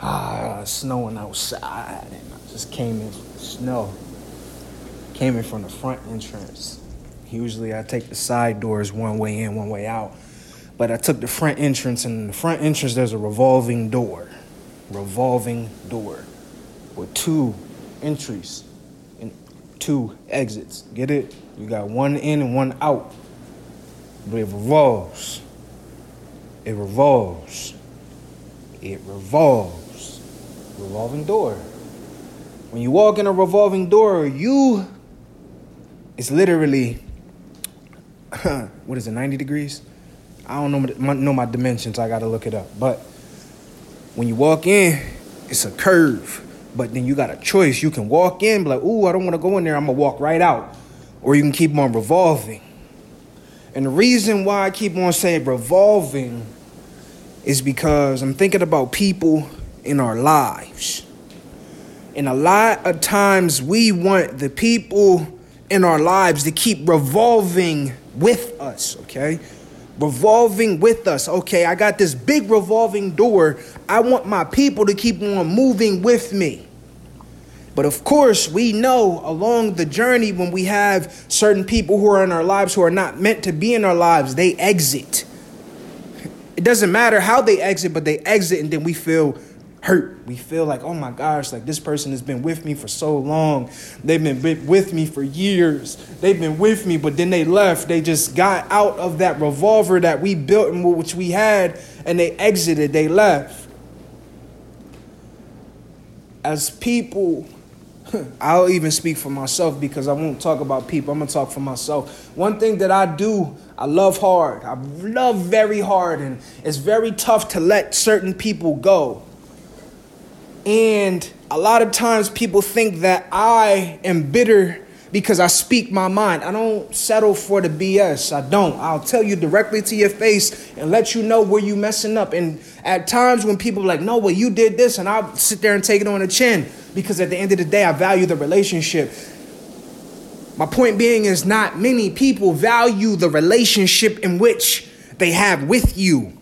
ah, snowing outside, and I just came in from the snow. Came in from the front entrance. Usually I take the side doors one way in, one way out. But I took the front entrance, and the front entrance there's a revolving door. Revolving door with two entries and two exits. Get it? You got one in and one out. But it revolves. It revolves. It revolves. Revolving door. When you walk in a revolving door, you it's literally what is it 90 degrees? I don't know my, know my dimensions i gotta look it up. But when you walk in it's a curve. But then you got a choice. You can walk in be like ooh i don't want to go in there. I'm gonna walk right out. Or you can keep on revolving. And the reason why i keep on saying revolving is because i'm thinking about people in our lives and a lot of times we want the people in our lives to keep revolving with us, okay? Revolving with us. Okay, I got this big revolving door. I want my people to keep on moving with me. But of course, we know along the journey when we have certain people who are in our lives who are not meant to be in our lives, they exit. It doesn't matter how they exit, but they exit and then we feel hurt. We feel like, oh my gosh, like this person has been with me for so long. They've been with me for years. They've been with me, but then they left. They just got out of that revolver that we built and which we had, and they exited. They left. As people, I'll even speak for myself because I won't talk about people. I'm gonna talk for myself. One thing that I do, I love hard. I love very hard, and it's very tough to let certain people go. And a lot of times people think that I am bitter because I speak my mind. I don't settle for the BS. I don't. I'll tell you directly to your face and let you know where you messing up. And at times when people are like, no, well, you did this, and I'll sit there and take it on the chin because at the end of the day, I value the relationship. My point being is not many people value the relationship in which they have with you.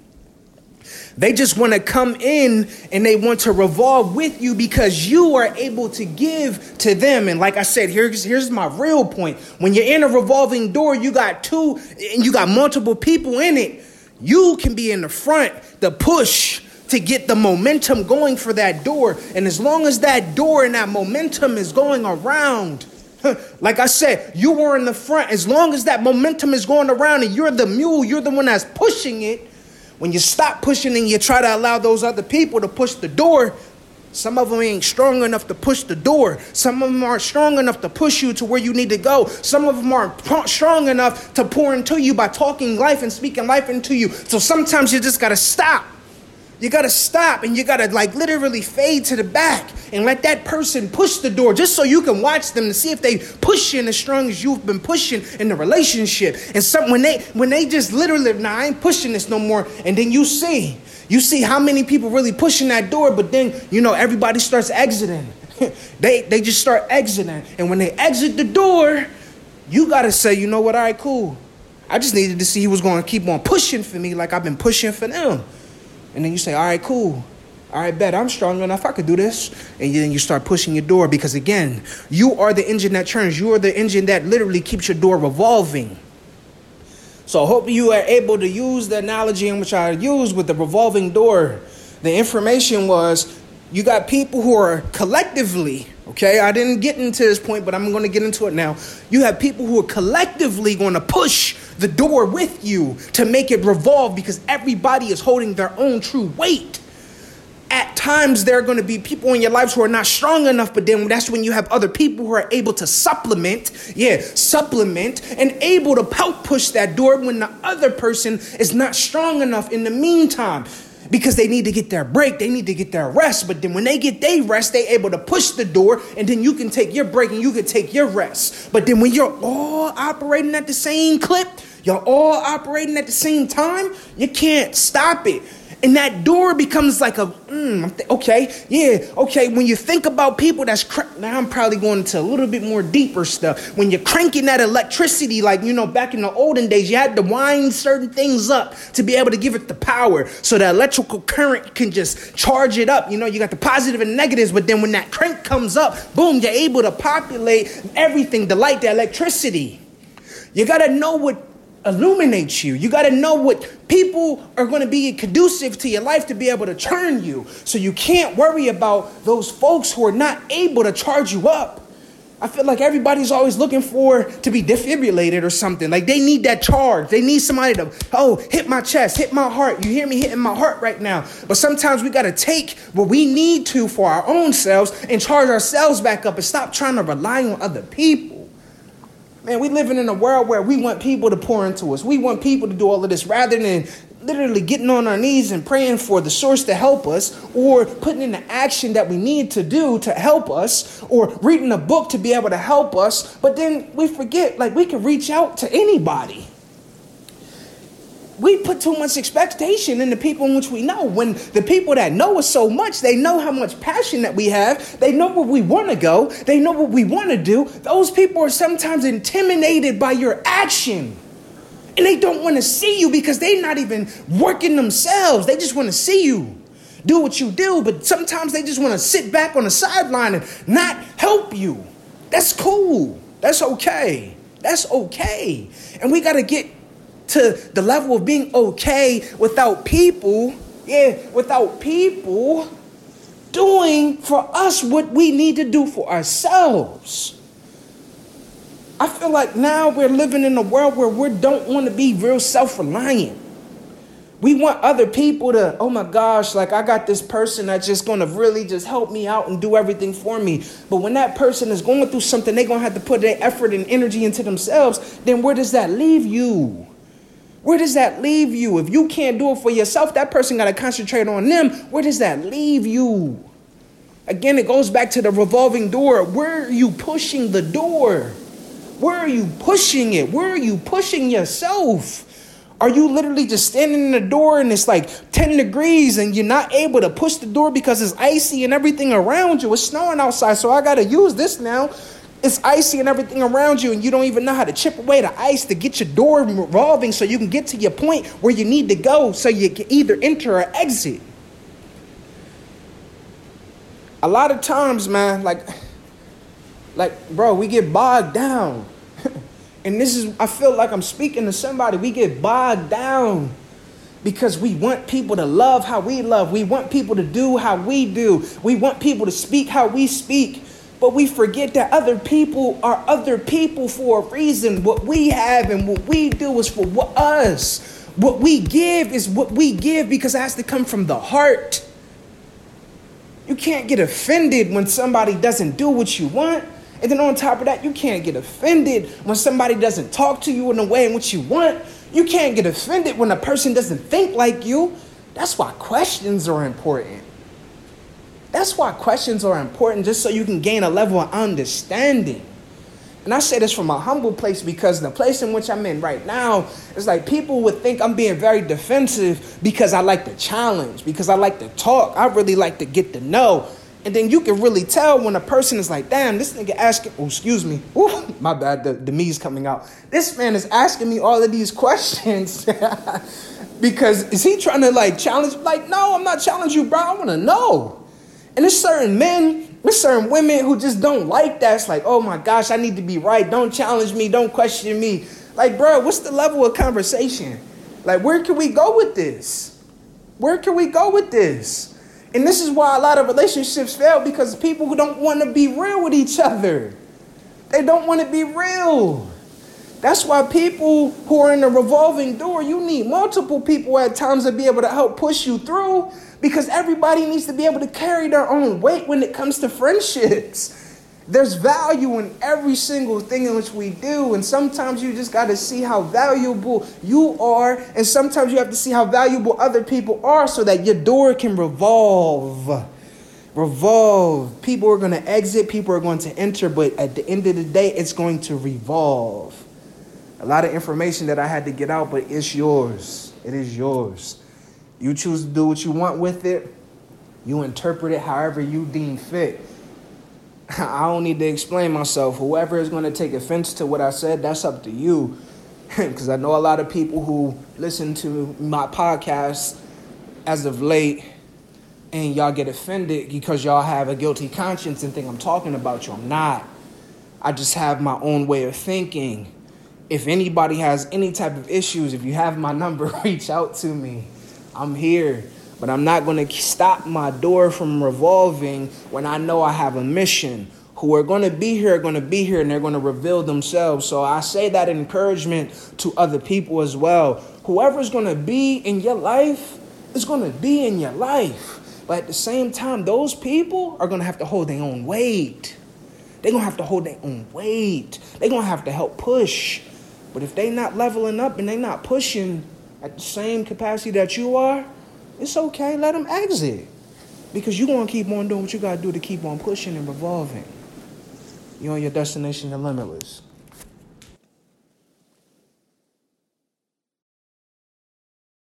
They just want to come in and they want to revolve with you because you are able to give to them. And like I said, here's here's my real point. When you're in a revolving door, you got two and you got multiple people in it. You can be in the front, the push to get the momentum going for that door. And as long as that door and that momentum is going around, like I said, you were in the front. As long as that momentum is going around and you're the mule, you're the one that's pushing it when you stop pushing and you try to allow those other people to push the door, some of them ain't strong enough to push the door. Some of them aren't strong enough to push you to where you need to go. Some of them aren't strong enough to pour into you by talking life and speaking life into you. So sometimes you just gotta stop you gotta stop and you gotta like literally fade to the back and let that person push the door just so you can watch them to see if they pushing as strong as you've been pushing in the relationship. And some when they when they just literally now I ain't pushing this no more, and then you see you see how many people really pushing that door, but then you know everybody starts exiting. they they just start exiting, and when they exit the door, you gotta say, you know what? All right, cool. I just needed to see he was to keep on pushing for me like I've been pushing for them. And then you say, all right, cool. All right, bet I'm strong enough. I could do this. And then you start pushing your door because, again, you are the engine that turns. You are the engine that literally keeps your door revolving. So I hope you are able to use the analogy in which I used with the revolving door. The information was you got people who are collectively, okay? I didn't get into this point, but I'm going to get into it now. You have people who are collectively going to push the door with you to make it revolve because everybody is holding their own true weight. At times, there are going to be people in your lives who are not strong enough, but then that's when you have other people who are able to supplement, yeah, supplement, and able to help push that door when the other person is not strong enough in the meantime because they need to get their break, they need to get their rest. But then when they get their rest, they able to push the door, and then you can take your break and you can take your rest. But then when you're all operating at the same clip, you're all operating at the same time, you can't stop it. And that door becomes like a, mm, okay, yeah, okay. When you think about people that's, cr- now I'm probably going into a little bit more deeper stuff. When you're cranking that electricity, like, you know, back in the olden days, you had to wind certain things up to be able to give it the power so the electrical current can just charge it up. You know, you got the positive and negatives, but then when that crank comes up, boom, you're able to populate everything, the light, the electricity. You got to know what illuminates you. You got to know what people are going to be conducive to your life to be able to turn you. So you can't worry about those folks who are not able to charge you up. I feel like everybody's always looking for to be defibrillated or something. Like they need that charge. They need somebody to, oh, hit my chest, hit my heart. You hear me hitting my heart right now. But sometimes we got to take what we need to for our own selves and charge ourselves back up and stop trying to rely on other people. Man, we living in a world where we want people to pour into us. We want people to do all of this rather than literally getting on our knees and praying for the source to help us or putting in the action that we need to do to help us or reading a book to be able to help us. But then we forget, like, we can reach out to anybody we put too much expectation in the people in which we know. When the people that know us so much, they know how much passion that we have. They know where we want to go. They know what we want to do. Those people are sometimes intimidated by your action. And they don't want to see you because they're not even working themselves. They just want to see you do what you do. But sometimes they just want to sit back on the sideline and not help you. That's cool. That's okay. That's okay. And we got to get to the level of being okay without people, yeah, without people doing for us what we need to do for ourselves. I feel like now we're living in a world where we don't want to be real self reliant. We want other people to, oh my gosh, like I got this person that's just gonna really just help me out and do everything for me. But when that person is going through something, they're gonna have to put their effort and energy into themselves, then where does that leave you? Where does that leave you? If you can't do it for yourself, that person got to concentrate on them. Where does that leave you? Again, it goes back to the revolving door. Where are you pushing the door? Where are you pushing it? Where are you pushing yourself? Are you literally just standing in the door and it's like 10 degrees and you're not able to push the door because it's icy and everything around you? It's snowing outside, so I got to use this now it's icy and everything around you, and you don't even know how to chip away the ice to get your door revolving so you can get to your point where you need to go so you can either enter or exit. A lot of times, man, like, like, bro, we get bogged down. and this is, I feel like I'm speaking to somebody. We get bogged down because we want people to love how we love. We want people to do how we do. We want people to speak how we speak. But we forget that other people are other people for a reason. What we have and what we do is for us. What we give is what we give because it has to come from the heart. You can't get offended when somebody doesn't do what you want. And then on top of that, you can't get offended when somebody doesn't talk to you in the way in which you want. You can't get offended when a person doesn't think like you. That's why questions are important. That's why questions are important, just so you can gain a level of understanding. And I say this from a humble place because the place in which I'm in right now is like people would think I'm being very defensive because I like to challenge, because I like to talk. I really like to get to know. And then you can really tell when a person is like, damn, this nigga asking, oh, excuse me, Ooh, my bad, the, the me's coming out. This man is asking me all of these questions because is he trying to like challenge? Like, no, I'm not challenging you, bro. I want to know. And there's certain men, there's certain women who just don't like that. It's like, oh my gosh, I need to be right. Don't challenge me. Don't question me. Like, bro, what's the level of conversation? Like, where can we go with this? Where can we go with this? And this is why a lot of relationships fail because people who don't want to be real with each other. They don't want to be real. That's why people who are in a revolving door, you need multiple people at times to be able to help push you through because everybody needs to be able to carry their own weight when it comes to friendships. There's value in every single thing in which we do, and sometimes you just got to see how valuable you are, and sometimes you have to see how valuable other people are so that your door can revolve. Revolve. People are going to exit, people are going to enter, but at the end of the day, it's going to revolve. A lot of information that I had to get out, but it's yours. It is yours. You choose to do what you want with it. You interpret it however you deem fit. I don't need to explain myself. Whoever is going to take offense to what I said, that's up to you. Because I know a lot of people who listen to my podcast as of late and y'all get offended because y'all have a guilty conscience and think I'm talking about you. I'm not. I just have my own way of thinking. If anybody has any type of issues, if you have my number, reach out to me. I'm here. But I'm not going to stop my door from revolving when I know I have a mission. Who are going to be here are going to be here and they're going to reveal themselves. So I say that encouragement to other people as well. Whoever's going to be in your life is going to be in your life. But at the same time, those people are going to have to hold their own weight. They're going to have to hold their own weight. They're going to have to help push. But if they not leveling up and they not pushing at the same capacity that you are, it's okay. Let them exit. Because you're going to keep on doing what you got to do to keep on pushing and revolving. You're on your destination, you're limitless.